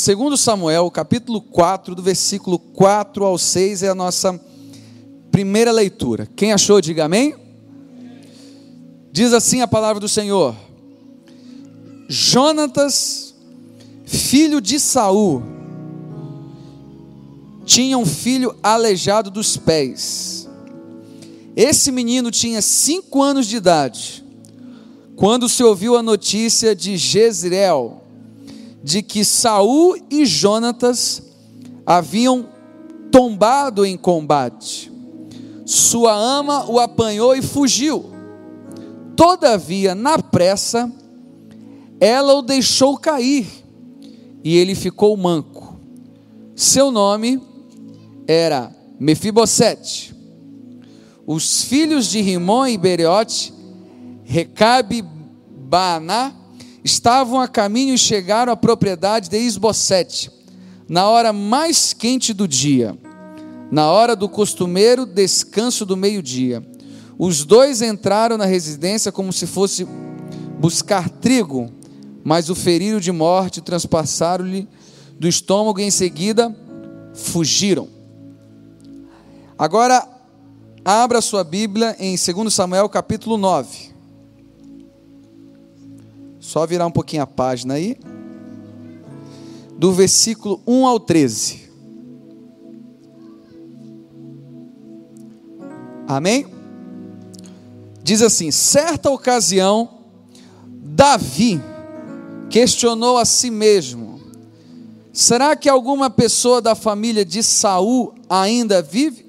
Segundo Samuel, capítulo 4, do versículo 4 ao 6 é a nossa primeira leitura. Quem achou, diga amém. Diz assim a palavra do Senhor: Jonatas, filho de Saul, tinha um filho aleijado dos pés. Esse menino tinha cinco anos de idade quando se ouviu a notícia de Jezreel, de que Saul e Jonatas haviam tombado em combate. Sua ama o apanhou e fugiu. Todavia, na pressa, ela o deixou cair e ele ficou manco. Seu nome era Mefibosete. Os filhos de Rimon e Bereote, Recabe Baaná, estavam a caminho e chegaram à propriedade de Isbosete, na hora mais quente do dia, na hora do costumeiro descanso do meio-dia. Os dois entraram na residência como se fosse buscar trigo, mas o feriram de morte, transpassaram-lhe do estômago e em seguida fugiram. Agora, abra sua Bíblia em 2 Samuel capítulo 9. Só virar um pouquinho a página aí. Do versículo 1 ao 13. Amém? Diz assim: certa ocasião, Davi questionou a si mesmo: será que alguma pessoa da família de Saul ainda vive?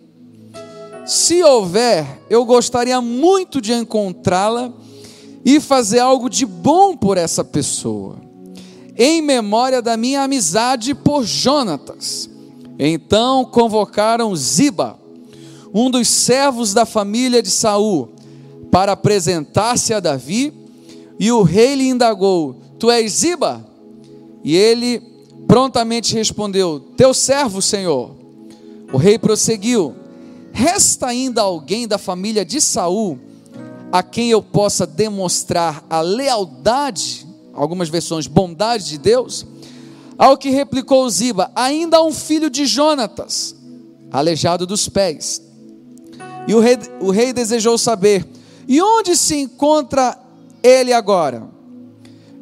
Se houver, eu gostaria muito de encontrá-la e fazer algo de bom por essa pessoa, em memória da minha amizade por Jonatas. Então convocaram Ziba, um dos servos da família de Saul, para apresentar-se a Davi, e o rei lhe indagou: Tu és Ziba? E ele prontamente respondeu: Teu servo, Senhor. O rei prosseguiu: Resta ainda alguém da família de Saul a quem eu possa demonstrar a lealdade, algumas versões, bondade de Deus? Ao que replicou Ziba: Ainda há um filho de Jonatas, aleijado dos pés. E o rei, o rei desejou saber e onde se encontra ele agora?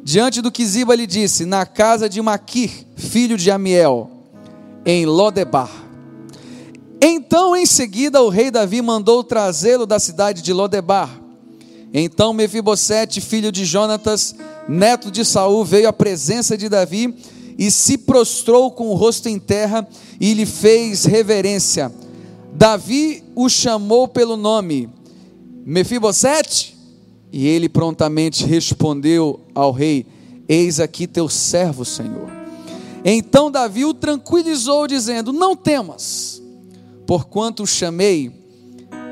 Diante do que Ziba lhe disse, na casa de Maquir, filho de Amiel, em Lodebar. Então, em seguida, o rei Davi mandou trazê-lo da cidade de Lodebar. Então Mefibosete, filho de Jonatas, neto de Saul, veio à presença de Davi e se prostrou com o rosto em terra e lhe fez reverência. Davi o chamou pelo nome Mefibosete? E ele prontamente respondeu ao rei: Eis aqui teu servo, Senhor. Então Davi o tranquilizou, dizendo: Não temas, porquanto o chamei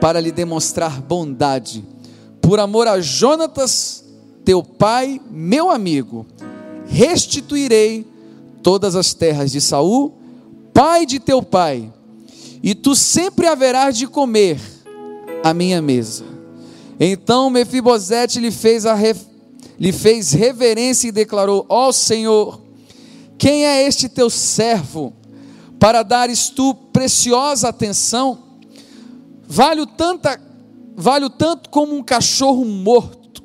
para lhe demonstrar bondade, por amor a Jonatas, teu pai, meu amigo, restituirei todas as terras de Saul, pai de teu pai, e tu sempre haverás de comer a minha mesa. Então Mefibosete lhe fez, a lhe fez reverência e declarou: Ó oh, Senhor, quem é este teu servo para dares tu preciosa atenção? Vale tanta vale tanto como um cachorro morto.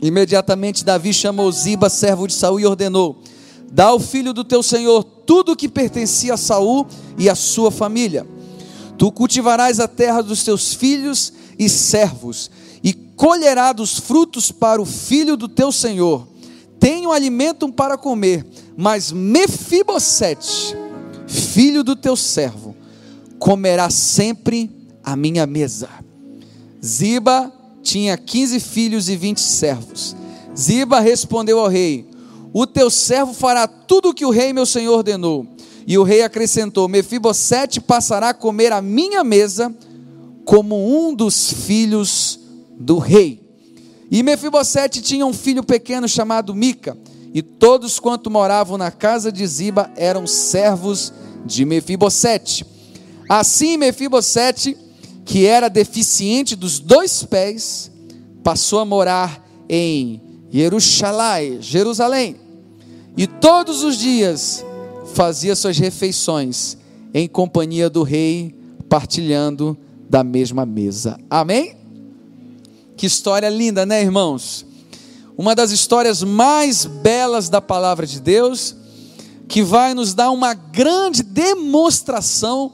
Imediatamente Davi chamou Ziba, servo de Saul, e ordenou: Dá ao filho do teu senhor tudo o que pertencia a Saul e a sua família. Tu cultivarás a terra dos teus filhos e servos, e colherá dos frutos para o filho do teu senhor. Tenho alimento para comer, mas Mefibosete, filho do teu servo, comerá sempre a minha mesa. Ziba tinha quinze filhos e vinte servos. Ziba respondeu ao rei: O teu servo fará tudo o que o rei meu senhor ordenou. E o rei acrescentou: Mefibosete passará a comer a minha mesa como um dos filhos do rei. E Mefibosete tinha um filho pequeno chamado Mica, e todos quanto moravam na casa de Ziba eram servos de Mefibosete. Assim Mefibosete, que era deficiente dos dois pés, passou a morar em Jerusalém, Jerusalém. E todos os dias fazia suas refeições em companhia do rei, partilhando da mesma mesa. Amém? Que história linda, né, irmãos? Uma das histórias mais belas da palavra de Deus, que vai nos dar uma grande demonstração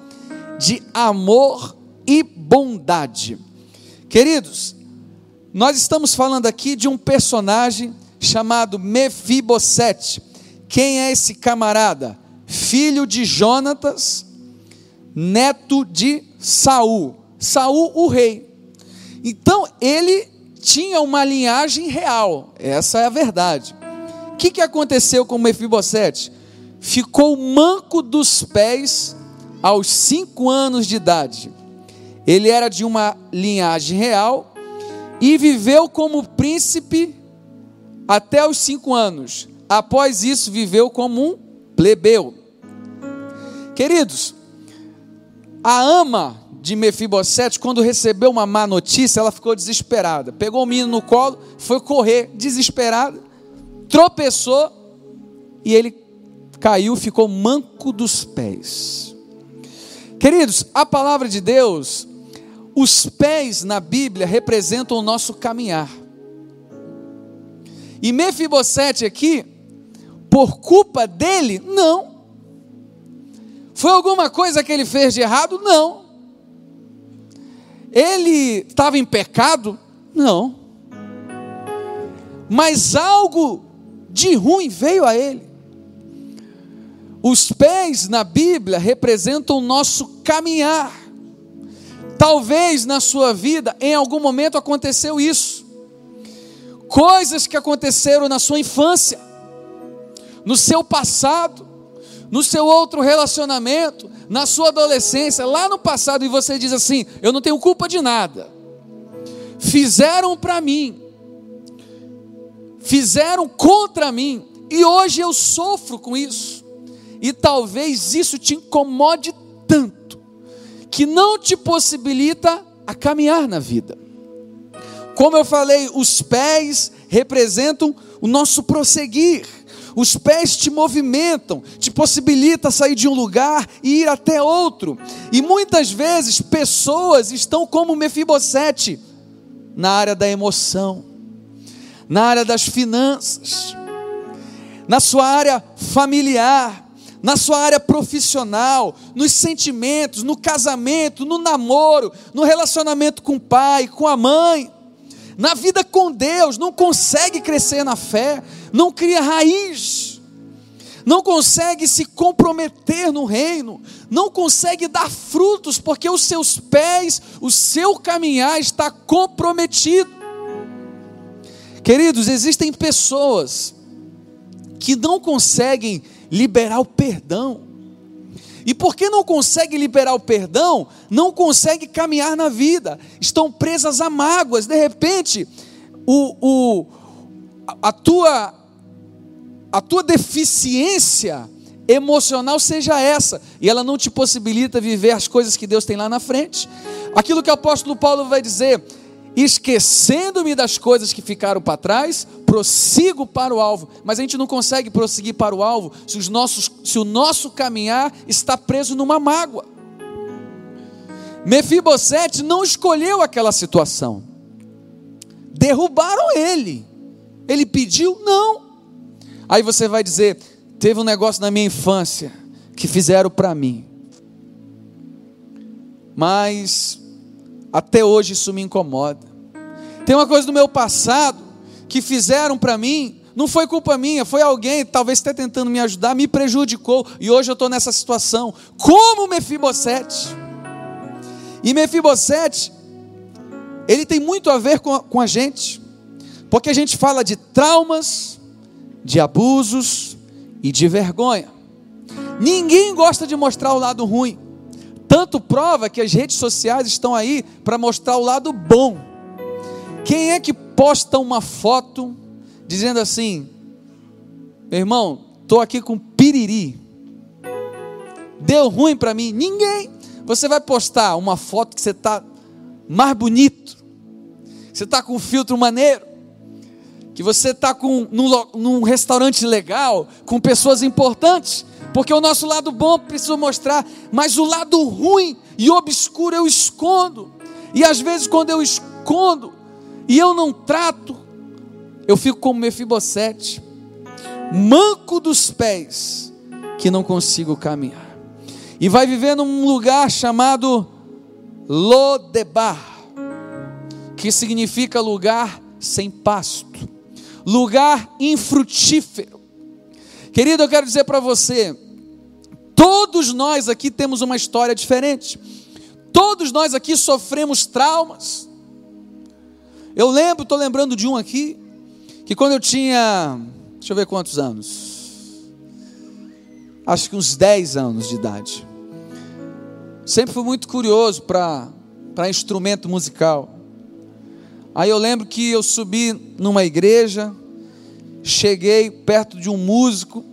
de amor e bondade. Queridos, nós estamos falando aqui de um personagem chamado Mefibosete. Quem é esse camarada? Filho de Jonatas, neto de Saul. Saul, o rei. Então, ele tinha uma linhagem real, essa é a verdade. O que, que aconteceu com Mefibosete? Ficou manco dos pés aos cinco anos de idade. Ele era de uma linhagem real e viveu como príncipe até os cinco anos. Após isso, viveu como um plebeu. Queridos, a ama de Mefibosete, quando recebeu uma má notícia, ela ficou desesperada. Pegou o menino no colo, foi correr, desesperada, tropeçou e ele caiu, ficou manco dos pés. Queridos, a palavra de Deus, os pés na Bíblia representam o nosso caminhar. E Mefibosete aqui, por culpa dele, não. Foi alguma coisa que ele fez de errado? Não. Ele estava em pecado? Não. Mas algo de ruim veio a ele. Os pés na Bíblia representam o nosso caminhar. Talvez na sua vida, em algum momento aconteceu isso. Coisas que aconteceram na sua infância, no seu passado, no seu outro relacionamento, na sua adolescência, lá no passado, e você diz assim: Eu não tenho culpa de nada. Fizeram para mim, fizeram contra mim, e hoje eu sofro com isso. E talvez isso te incomode tanto, que não te possibilita a caminhar na vida. Como eu falei, os pés representam o nosso prosseguir. Os pés te movimentam, te possibilita sair de um lugar e ir até outro. E muitas vezes pessoas estão como Mefibosete na área da emoção, na área das finanças, na sua área familiar, na sua área profissional, nos sentimentos, no casamento, no namoro, no relacionamento com o pai, com a mãe, na vida com Deus, não consegue crescer na fé, não cria raiz, não consegue se comprometer no reino, não consegue dar frutos, porque os seus pés, o seu caminhar está comprometido. Queridos, existem pessoas que não conseguem liberar o perdão. E porque não consegue liberar o perdão, não consegue caminhar na vida, estão presas a mágoas. De repente, o, o, a, tua, a tua deficiência emocional seja essa, e ela não te possibilita viver as coisas que Deus tem lá na frente. Aquilo que o apóstolo Paulo vai dizer: esquecendo-me das coisas que ficaram para trás, prossigo para o alvo. Mas a gente não consegue prosseguir para o alvo se, os nossos, se o nosso caminhar está preso numa mágoa. Mefibosete não escolheu aquela situação. Derrubaram ele. Ele pediu? Não. Aí você vai dizer: teve um negócio na minha infância que fizeram para mim. Mas até hoje isso me incomoda. Tem uma coisa do meu passado que fizeram para mim, não foi culpa minha, foi alguém, talvez até tentando me ajudar, me prejudicou, e hoje eu estou nessa situação. Como Mefibosete. E Mefibosete, ele tem muito a ver com a, com a gente, porque a gente fala de traumas, de abusos e de vergonha. Ninguém gosta de mostrar o lado ruim. Tanto prova que as redes sociais estão aí para mostrar o lado bom. Quem é que posta uma foto dizendo assim: meu irmão, estou aqui com piriri, deu ruim para mim? Ninguém. Você vai postar uma foto que você está mais bonito, você está com um filtro maneiro, que você está com num, num restaurante legal, com pessoas importantes, Porque o nosso lado bom precisa mostrar, mas o lado ruim e obscuro eu escondo. E às vezes, quando eu escondo e eu não trato, eu fico como Mefibosete, manco dos pés, que não consigo caminhar. E vai viver num lugar chamado Lodebar, que significa lugar sem pasto, lugar infrutífero. Querido, eu quero dizer para você, todos nós aqui temos uma história diferente. Todos nós aqui sofremos traumas. Eu lembro, estou lembrando de um aqui, que quando eu tinha, deixa eu ver quantos anos, acho que uns 10 anos de idade. Sempre fui muito curioso para instrumento musical. Aí eu lembro que eu subi numa igreja, cheguei perto de um músico,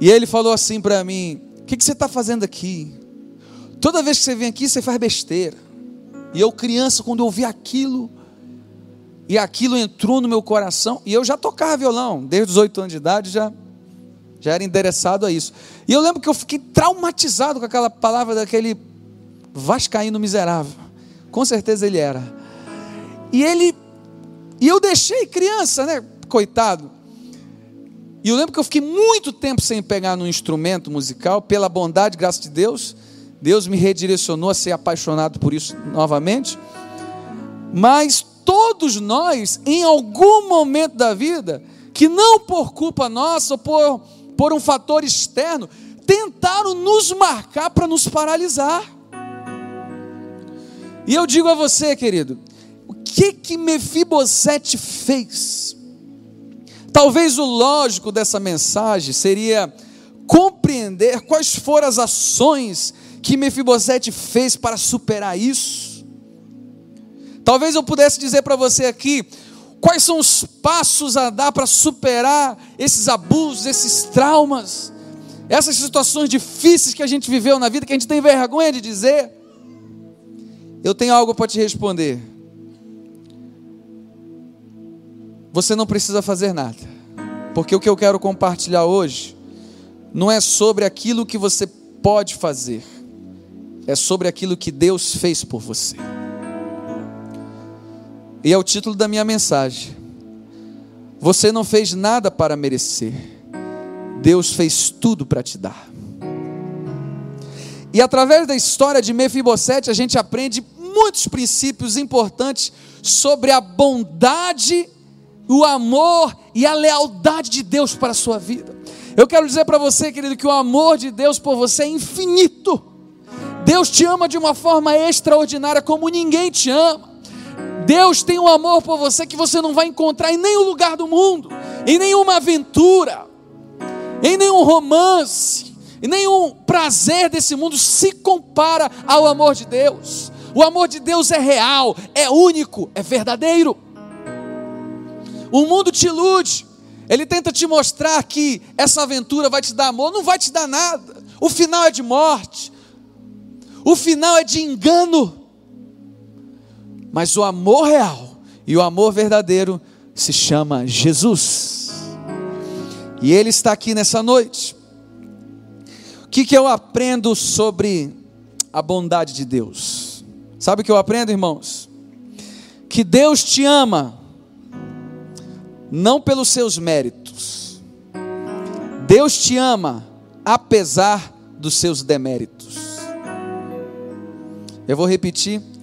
e ele falou assim para mim: O que, que você está fazendo aqui? Toda vez que você vem aqui, você faz besteira. E eu, criança, quando eu ouvi aquilo, e aquilo entrou no meu coração, e eu já tocava violão, desde os oito anos de idade, já, já era endereçado a isso. E eu lembro que eu fiquei traumatizado com aquela palavra daquele vascaíno miserável. Com certeza ele era. E ele, e eu deixei criança, né? Coitado. E eu lembro que eu fiquei muito tempo sem pegar no instrumento musical, pela bondade, graça de Deus. Deus me redirecionou a ser apaixonado por isso novamente. Mas todos nós, em algum momento da vida, que não por culpa nossa, ou por, por um fator externo, tentaram nos marcar para nos paralisar. E eu digo a você, querido, que que Mefibosete fez? Talvez o lógico dessa mensagem seria compreender quais foram as ações que Mefibosete fez para superar isso. Talvez eu pudesse dizer para você aqui quais são os passos a dar para superar esses abusos, esses traumas, essas situações difíceis que a gente viveu na vida que a gente tem vergonha de dizer. Eu tenho algo para te responder. você não precisa fazer nada, porque o que eu quero compartilhar hoje não é sobre aquilo que você pode fazer, é sobre aquilo que Deus fez por você. E é o título da minha mensagem. Você não fez nada para merecer, Deus fez tudo para te dar. E através da história de Mefibosete, a gente aprende muitos princípios importantes sobre a bondade o amor e a lealdade de Deus para a sua vida. Eu quero dizer para você, querido, que o amor de Deus por você é infinito. Deus te ama de uma forma extraordinária como ninguém te ama. Deus tem um amor por você que você não vai encontrar em nenhum lugar do mundo, em nenhuma aventura, em nenhum romance, em nenhum prazer desse mundo se compara ao amor de Deus. O amor de Deus é real, é único, é verdadeiro. O mundo te ilude. Ele tenta te mostrar que essa aventura vai te dar amor, não vai te dar nada. O final é de morte. O final é de engano. Mas o amor real e o amor verdadeiro se chama Jesus. E ele está aqui nessa noite. O que, que eu aprendo sobre a bondade de Deus? Sabe o que eu aprendo, irmãos? Que Deus te ama não pelos seus méritos. Deus te ama apesar dos seus deméritos. Eu vou repetir.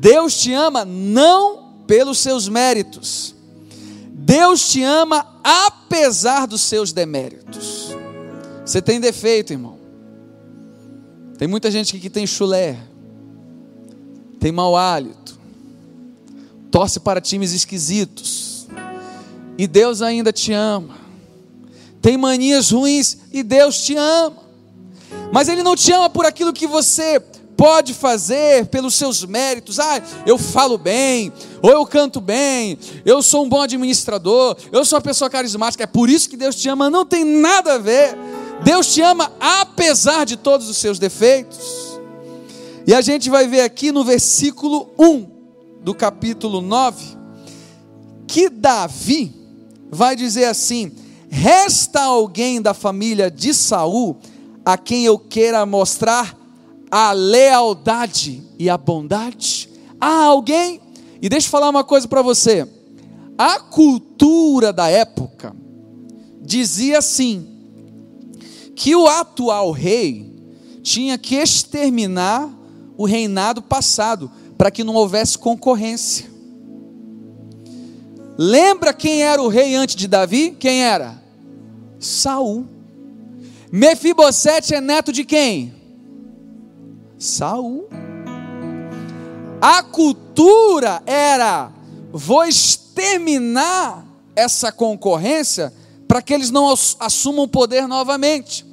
Deus te ama não pelos seus méritos. Deus te ama apesar dos seus deméritos. Você tem defeito, irmão. Tem muita gente aqui que tem chulé, tem mau hálito, torce para times esquisitos e Deus ainda te ama. Tem manias ruins e Deus te ama. Mas Ele não te ama por aquilo que você pode fazer, pelos seus méritos. Ah, eu falo bem, ou eu canto bem, eu sou um bom administrador, eu sou uma pessoa carismática. É por isso que Deus te ama. Não tem nada a ver. Deus te ama apesar de todos os seus defeitos. E a gente vai ver aqui no versículo 1 do capítulo 9 que Davi vai dizer assim: Resta alguém da família de Saul a quem eu queira mostrar a lealdade e a bondade? Há alguém? E deixa eu falar uma coisa para você. A cultura da época dizia assim: que o atual rei tinha que exterminar o reinado passado, para que não houvesse concorrência. Lembra quem era o rei antes de Davi? Quem era? Saul. Mefibosete é neto de quem? Saul. A cultura era: vou exterminar essa concorrência para que eles não assumam o poder novamente.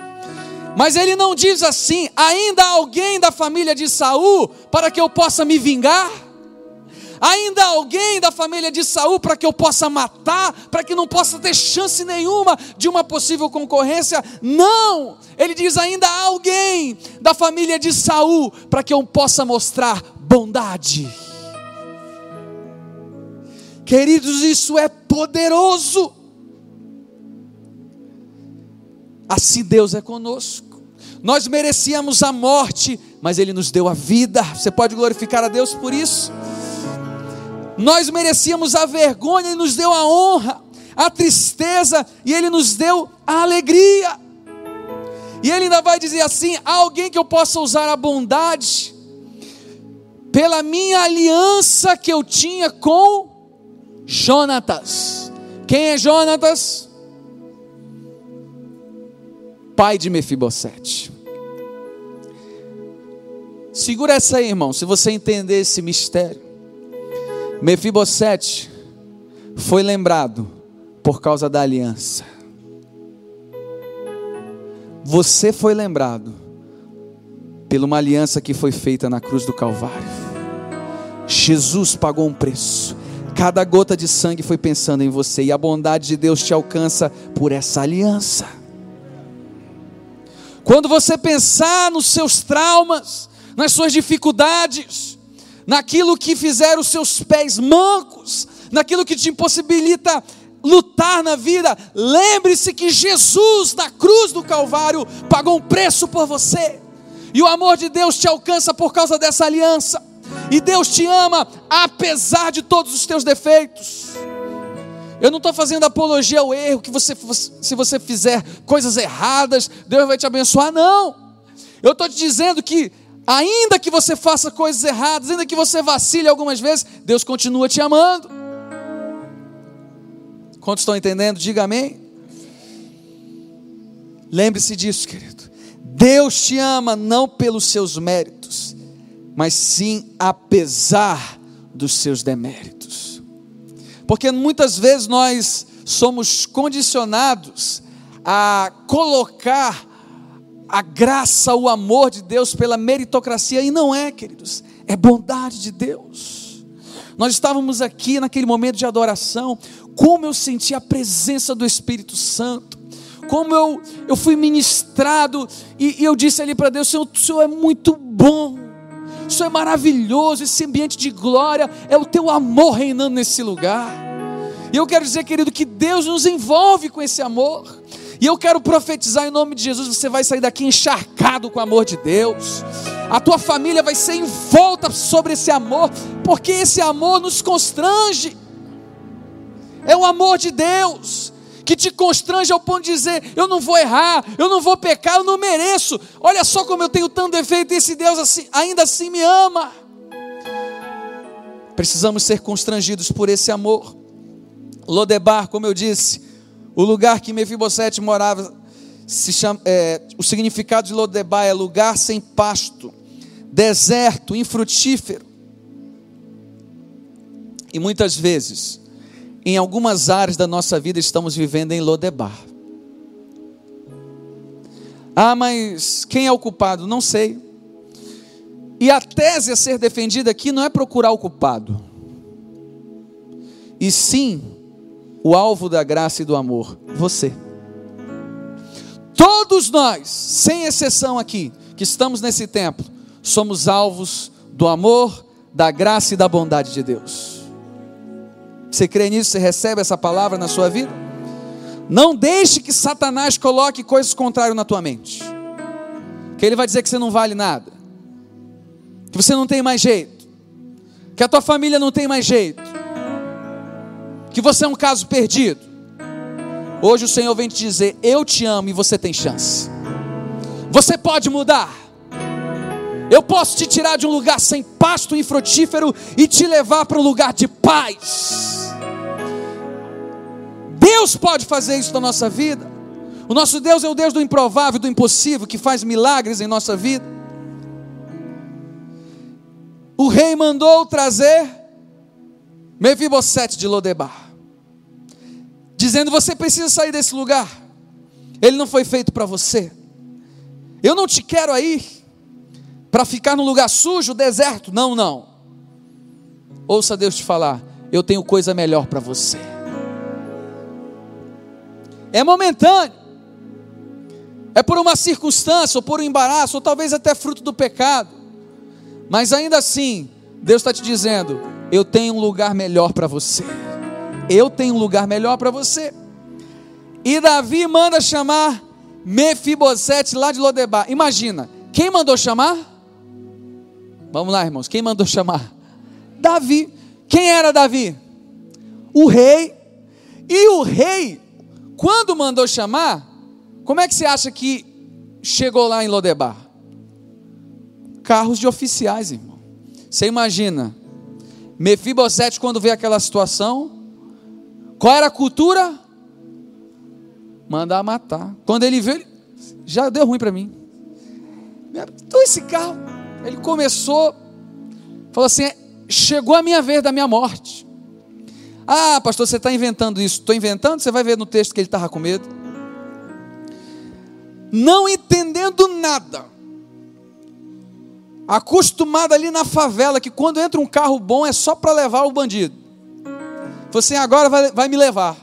Mas ele não diz assim: ainda alguém da família de Saul para que eu possa me vingar? Ainda alguém da família de Saul para que eu possa matar, para que não possa ter chance nenhuma de uma possível concorrência. Não! Ele diz ainda alguém da família de Saul para que eu possa mostrar bondade. Queridos, isso é poderoso. Assim Deus é conosco. Nós merecíamos a morte, mas Ele nos deu a vida. Você pode glorificar a Deus por isso? Nós merecíamos a vergonha, Ele nos deu a honra, a tristeza, e Ele nos deu a alegria. E Ele ainda vai dizer assim: há alguém que eu possa usar a bondade, pela minha aliança que eu tinha com Jonatas. Quem é Jonatas? Pai de Mefibosete. Segura essa aí, irmão, se você entender esse mistério. Mefibosete foi lembrado por causa da aliança. Você foi lembrado pela uma aliança que foi feita na cruz do Calvário. Jesus pagou um preço. Cada gota de sangue foi pensando em você e a bondade de Deus te alcança por essa aliança. Quando você pensar nos seus traumas, nas suas dificuldades, naquilo que fizeram os seus pés mancos, naquilo que te impossibilita lutar na vida. Lembre-se que Jesus, na cruz do Calvário, pagou um preço por você, e o amor de Deus te alcança por causa dessa aliança, e Deus te ama apesar de todos os teus defeitos. Eu não estou fazendo apologia ao erro, que você, se você fizer coisas erradas, Deus vai te abençoar, não. Eu estou te dizendo que Ainda que você faça coisas erradas, ainda que você vacile algumas vezes, Deus continua te amando. Quantos estão entendendo? Diga amém. Lembre-se disso, querido. Deus te ama não pelos seus méritos, mas sim apesar dos seus deméritos. Porque muitas vezes nós somos condicionados a colocar a graça, o amor de Deus pela meritocracia, e não é, queridos, é bondade de Deus. Nós estávamos aqui naquele momento de adoração, como eu senti a presença do Espírito Santo, como eu, eu fui ministrado, e, e eu disse ali para Deus: Senhor, o Senhor é muito bom, o Senhor é maravilhoso, esse ambiente de glória, é o teu amor reinando nesse lugar. E eu quero dizer, querido, que Deus nos envolve com esse amor. E eu quero profetizar em nome de Jesus: você vai sair daqui encharcado com o amor de Deus. A tua família vai ser envolta sobre esse amor, porque esse amor nos constrange. É o amor de Deus que te constrange ao ponto de dizer: eu não vou errar, eu não vou pecar, eu não mereço. Olha só como eu tenho tanto defeito e esse Deus assim, ainda assim me ama. Precisamos ser constrangidos por esse amor. Lodebar, como eu disse, o lugar que Mefibosete morava, se chama, é, o significado de Lodebar é lugar sem pasto, deserto, infrutífero. E muitas vezes, em algumas áreas da nossa vida, estamos vivendo em Lodebar. Ah, mas quem é o culpado? Não sei. E a tese a ser defendida aqui não é procurar o culpado, e sim o alvo da graça e do amor? Você. Todos nós, sem exceção aqui, que estamos nesse templo, somos alvos do amor, da graça e da bondade de Deus. Você crê nisso? Você recebe essa palavra na sua vida? Não deixe que Satanás coloque coisas contrárias na tua mente. Que ele vai dizer que você não vale nada. Que você não tem mais jeito. Que a tua família não tem mais jeito. Que você é um caso perdido. Hoje o Senhor vem te dizer: Eu te amo e você tem chance. Você pode mudar. Eu posso te tirar de um lugar sem pasto infrutífero e te levar para um lugar de paz. Deus pode fazer isso na nossa vida. O nosso Deus é o Deus do improvável, do impossível, que faz milagres em nossa vida. O rei mandou trazer Mefibosete de Lodebar, dizendo: Você precisa sair desse lugar. Ele não foi feito para você. Eu não te quero aí para ficar num lugar sujo, deserto. Não, não. Ouça Deus te falar: Eu tenho coisa melhor para você. É momentâneo. É por uma circunstância, ou por um embaraço, ou talvez até fruto do pecado. Mas ainda assim, Deus está te dizendo: Eu tenho um lugar melhor para você. Eu tenho um lugar melhor para você. E Davi manda chamar Mefibosete lá de Lodebar. Imagina, quem mandou chamar? Vamos lá, irmãos, quem mandou chamar? Davi. Quem era Davi? O rei. E o rei, quando mandou chamar, como é que você acha que chegou lá em Lodebar? Carros de oficiais, irmão. Você imagina, Mefibosete, quando vê aquela situação, qual era a cultura? mandar matar. Quando ele ele, já deu ruim para mim. Então esse carro, ele começou, falou assim: chegou a minha vez da minha morte. Ah, pastor, você está inventando isso. Estou inventando, você vai ver no texto que ele estava com medo. Não entendendo nada. Acostumado ali na favela, que quando entra um carro bom é só para levar o bandido. Você assim, agora vai, vai me levar.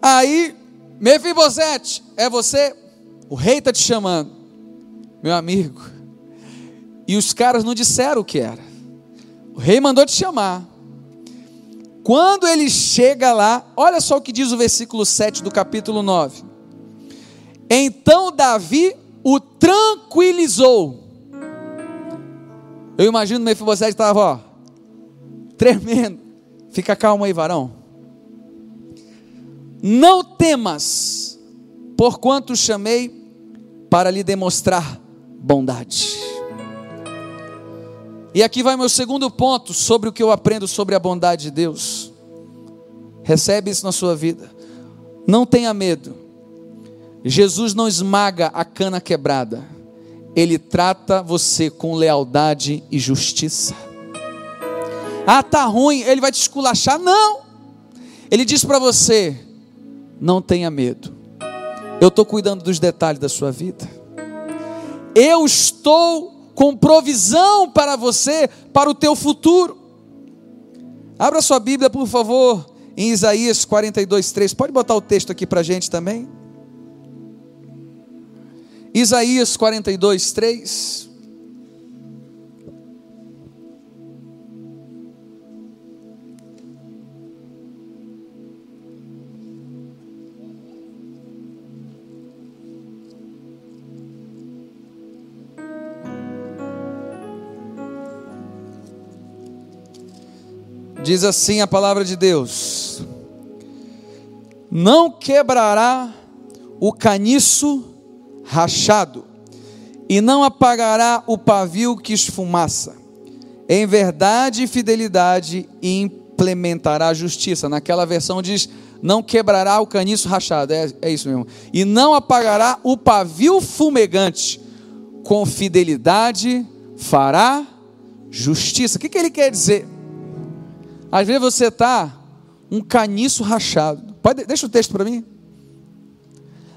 Aí, Mefibosete, é você? O rei está te chamando, meu amigo. E os caras não disseram o que era. O rei mandou te chamar. Quando ele chega lá, olha só o que diz o versículo 7 do capítulo 9. Então Davi o tranquilizou. Eu imagino Mefibosete estava, ó, tremendo. Fica calmo aí, varão. Não temas, porquanto chamei para lhe demonstrar bondade. E aqui vai meu segundo ponto sobre o que eu aprendo sobre a bondade de Deus. Recebe isso na sua vida. Não tenha medo. Jesus não esmaga a cana quebrada. Ele trata você com lealdade e justiça. Ah, tá ruim, ele vai te esculachar? Não. Ele diz para você: não tenha medo. Eu estou cuidando dos detalhes da sua vida. Eu estou com provisão para você, para o teu futuro. Abra sua Bíblia, por favor, em Isaías 42, 3. Pode botar o texto aqui para a gente também. Isaías 42, 3. Diz assim a palavra de Deus: Não quebrará o caniço rachado, e não apagará o pavio que esfumaça. Em verdade e fidelidade implementará a justiça. Naquela versão diz: Não quebrará o caniço rachado. É, é isso mesmo. E não apagará o pavio fumegante. Com fidelidade fará justiça. O que, que ele quer dizer? Às vezes você está um caniço rachado. Pode, deixa o texto para mim.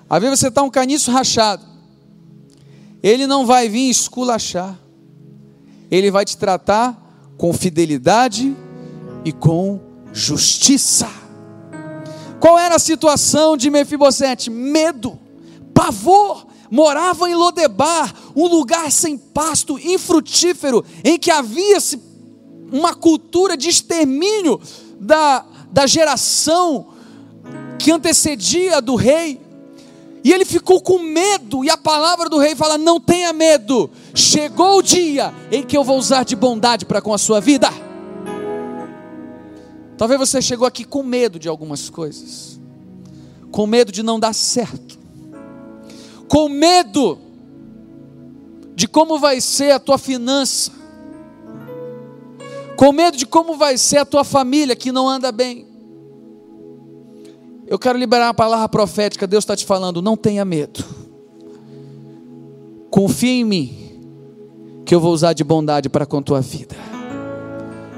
Às vezes você está um caniço rachado. Ele não vai vir esculachar. Ele vai te tratar com fidelidade e com justiça. Qual era a situação de Mefibosete? Medo, pavor. Morava em Lodebar, um lugar sem pasto, infrutífero, em que havia-se uma cultura de extermínio da, da geração que antecedia do rei. E ele ficou com medo, e a palavra do rei fala: Não tenha medo, chegou o dia em que eu vou usar de bondade para com a sua vida. Talvez você chegou aqui com medo de algumas coisas, com medo de não dar certo, com medo de como vai ser a tua finança, com medo de como vai ser a tua família que não anda bem. Eu quero liberar uma palavra profética. Deus está te falando: não tenha medo. Confia em mim, que eu vou usar de bondade para com a tua vida.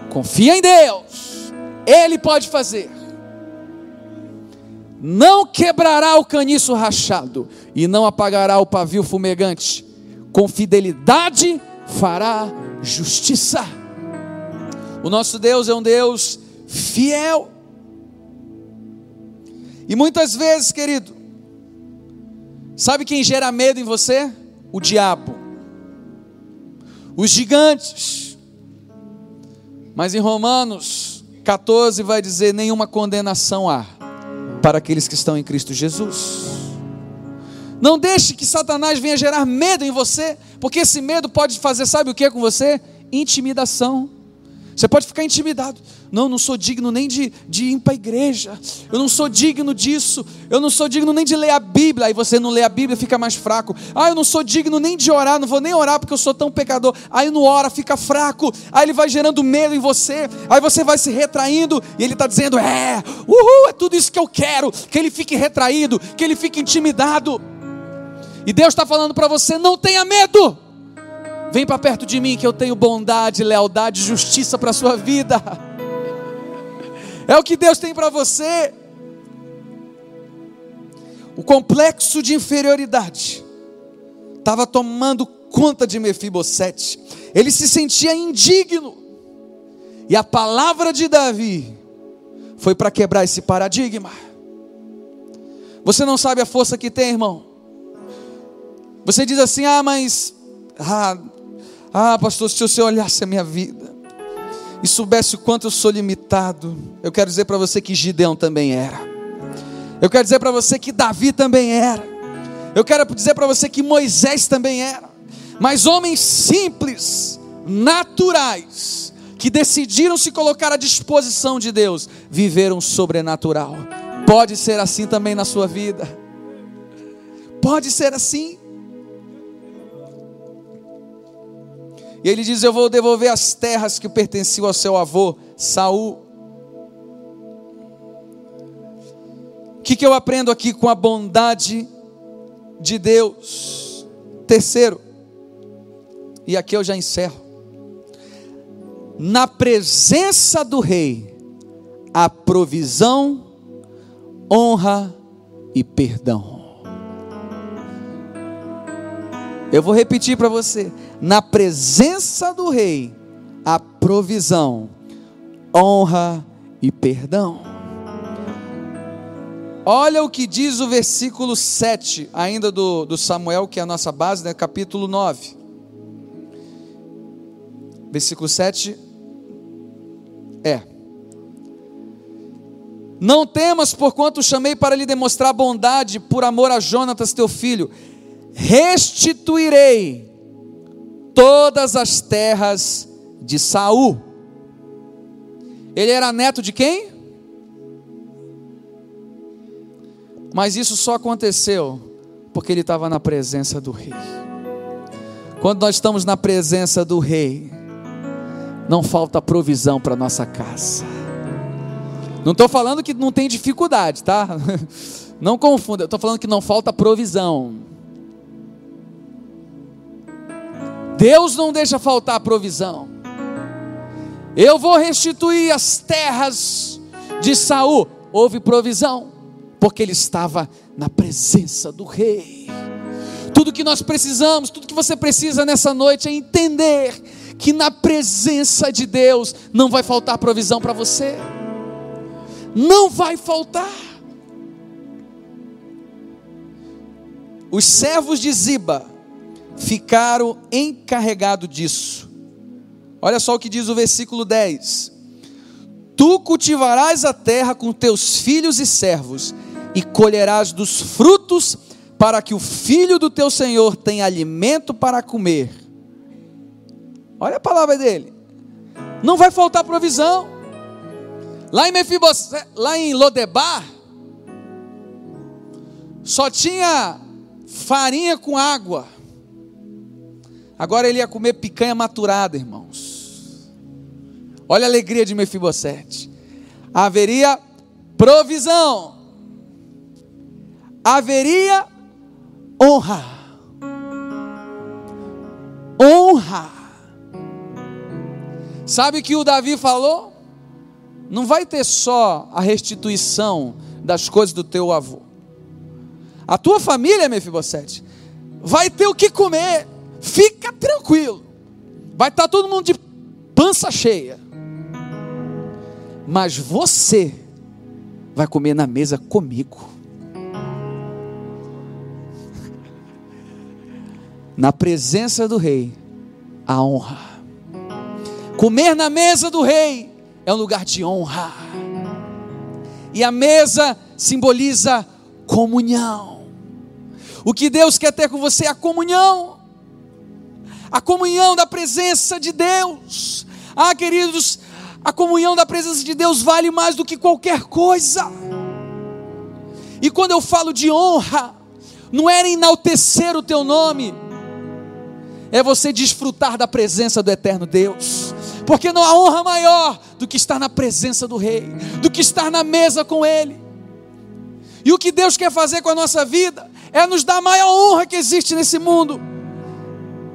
Confia em Deus, Ele pode fazer. Não quebrará o caniço rachado e não apagará o pavio fumegante. Com fidelidade fará justiça. O nosso Deus é um Deus fiel. E muitas vezes, querido, sabe quem gera medo em você? O diabo. Os gigantes. Mas em Romanos 14 vai dizer: nenhuma condenação há para aqueles que estão em Cristo Jesus. Não deixe que Satanás venha gerar medo em você, porque esse medo pode fazer, sabe o que com você? Intimidação. Você pode ficar intimidado. Não, não sou digno nem de, de ir para a igreja. Eu não sou digno disso. Eu não sou digno nem de ler a Bíblia. Aí você não lê a Bíblia, fica mais fraco. Ah, eu não sou digno nem de orar. Não vou nem orar porque eu sou tão pecador. Aí não ora, fica fraco. Aí ele vai gerando medo em você. Aí você vai se retraindo. E ele está dizendo: É, uhul, é tudo isso que eu quero. Que ele fique retraído, que ele fique intimidado. E Deus está falando para você: não tenha medo. Vem para perto de mim que eu tenho bondade, lealdade, justiça para a sua vida. É o que Deus tem para você. O complexo de inferioridade estava tomando conta de Mefibosete. Ele se sentia indigno. E a palavra de Davi foi para quebrar esse paradigma. Você não sabe a força que tem, irmão. Você diz assim: "Ah, mas ah, ah, pastor, se você olhasse a minha vida e soubesse o quanto eu sou limitado, eu quero dizer para você que Gideão também era. Eu quero dizer para você que Davi também era. Eu quero dizer para você que Moisés também era. Mas homens simples, naturais, que decidiram se colocar à disposição de Deus, viveram sobrenatural. Pode ser assim também na sua vida. Pode ser assim. E ele diz: Eu vou devolver as terras que pertenciam ao seu avô, Saul. O que, que eu aprendo aqui com a bondade de Deus? Terceiro, e aqui eu já encerro. Na presença do rei, a provisão, honra e perdão. Eu vou repetir para você na presença do rei, a provisão, honra e perdão. Olha o que diz o versículo 7, ainda do, do Samuel, que é a nossa base, né? capítulo 9. Versículo 7 é: Não temas, porquanto chamei para lhe demonstrar bondade por amor a Jonatas, teu filho, restituirei todas as terras de Saul. Ele era neto de quem? Mas isso só aconteceu porque ele estava na presença do rei. Quando nós estamos na presença do rei, não falta provisão para nossa casa. Não estou falando que não tem dificuldade, tá? Não confunda, estou falando que não falta provisão. Deus não deixa faltar a provisão. Eu vou restituir as terras de Saul. Houve provisão, porque ele estava na presença do rei. Tudo que nós precisamos, tudo que você precisa nessa noite é entender que na presença de Deus não vai faltar provisão para você. Não vai faltar. Os servos de Ziba ficaram encarregados disso. Olha só o que diz o versículo 10: Tu cultivarás a terra com teus filhos e servos, e colherás dos frutos, para que o filho do teu senhor tenha alimento para comer. Olha a palavra dele. Não vai faltar provisão. Lá em Mefibosé, lá em Lodebar, só tinha farinha com água. Agora ele ia comer picanha maturada, irmãos. Olha a alegria de Mefibosete. Haveria provisão. Haveria honra. Honra. Sabe que o Davi falou? Não vai ter só a restituição das coisas do teu avô. A tua família, Mefibosete, vai ter o que comer. Fica tranquilo. Vai estar todo mundo de pança cheia. Mas você vai comer na mesa comigo. Na presença do rei, a honra. Comer na mesa do rei é um lugar de honra. E a mesa simboliza comunhão. O que Deus quer ter com você é a comunhão. A comunhão da presença de Deus. Ah, queridos, a comunhão da presença de Deus vale mais do que qualquer coisa. E quando eu falo de honra, não era enaltecer o teu nome, é você desfrutar da presença do eterno Deus, porque não há honra maior do que estar na presença do Rei, do que estar na mesa com Ele. E o que Deus quer fazer com a nossa vida é nos dar a maior honra que existe nesse mundo.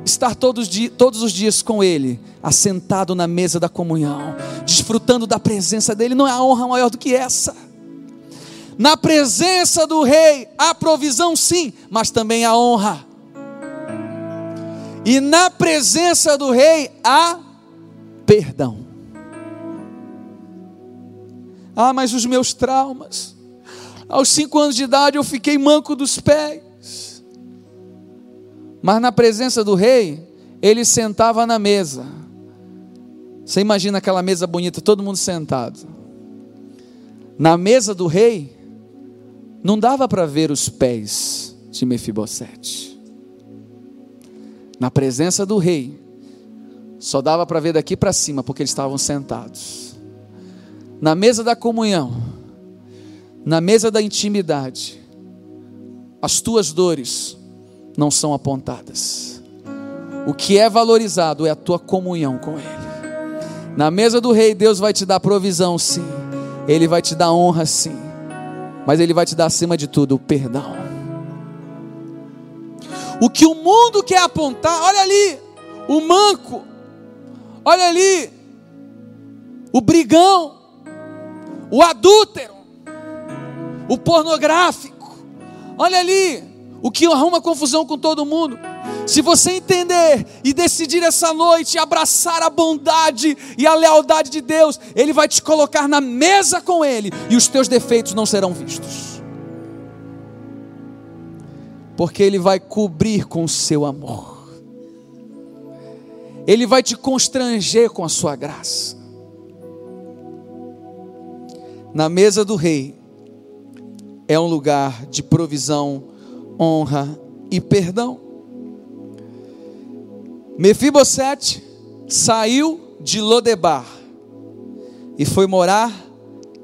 Estar todos, todos os dias com Ele, assentado na mesa da comunhão, desfrutando da presença dEle, não há honra maior do que essa. Na presença do Rei, há provisão sim, mas também há honra. E na presença do rei há perdão. Ah, mas os meus traumas. Aos cinco anos de idade eu fiquei manco dos pés. Mas na presença do rei, ele sentava na mesa. Você imagina aquela mesa bonita, todo mundo sentado. Na mesa do rei, não dava para ver os pés de Mefibosete na presença do rei, só dava para ver daqui para cima, porque eles estavam sentados. Na mesa da comunhão, na mesa da intimidade, as tuas dores não são apontadas. O que é valorizado é a tua comunhão com Ele. Na mesa do rei, Deus vai te dar provisão, sim. Ele vai te dar honra, sim. Mas Ele vai te dar, acima de tudo, o perdão. O que o mundo quer apontar, olha ali, o manco, olha ali, o brigão, o adúltero, o pornográfico, olha ali, o que arruma confusão com todo mundo. Se você entender e decidir essa noite abraçar a bondade e a lealdade de Deus, Ele vai te colocar na mesa com Ele e os teus defeitos não serão vistos porque Ele vai cobrir com o seu amor, Ele vai te constranger com a sua graça. Na mesa do Rei é um lugar de provisão, honra e perdão. Mefibosete saiu de Lodebar e foi morar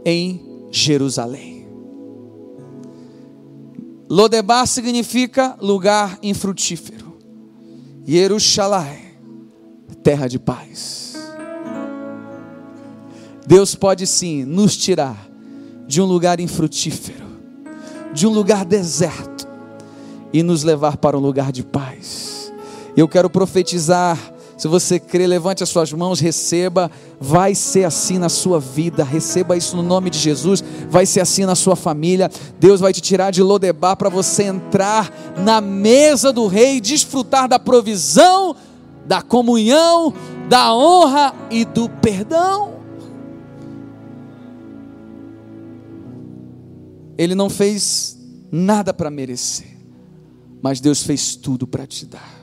em Jerusalém. Lodebar significa lugar infrutífero. Yerushalai, terra de paz. Deus pode sim nos tirar de um lugar infrutífero, de um lugar deserto e nos levar para um lugar de paz. Eu quero profetizar se você crê, levante as suas mãos, receba. Vai ser assim na sua vida. Receba isso no nome de Jesus. Vai ser assim na sua família. Deus vai te tirar de Lodebar para você entrar na mesa do rei, desfrutar da provisão, da comunhão, da honra e do perdão. Ele não fez nada para merecer, mas Deus fez tudo para te dar.